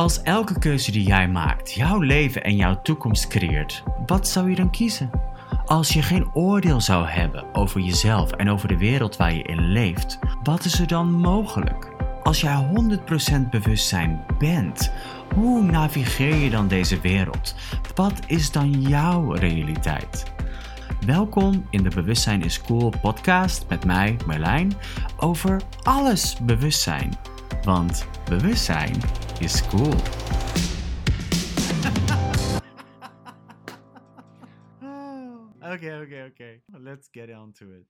Als elke keuze die jij maakt jouw leven en jouw toekomst creëert, wat zou je dan kiezen? Als je geen oordeel zou hebben over jezelf en over de wereld waar je in leeft, wat is er dan mogelijk? Als jij 100% bewustzijn bent, hoe navigeer je dan deze wereld? Wat is dan jouw realiteit? Welkom in de Bewustzijn is Cool podcast met mij, Merlijn, over alles bewustzijn. Want bewustzijn is cool. Oh. okay, okay, okay. Let's get on to it.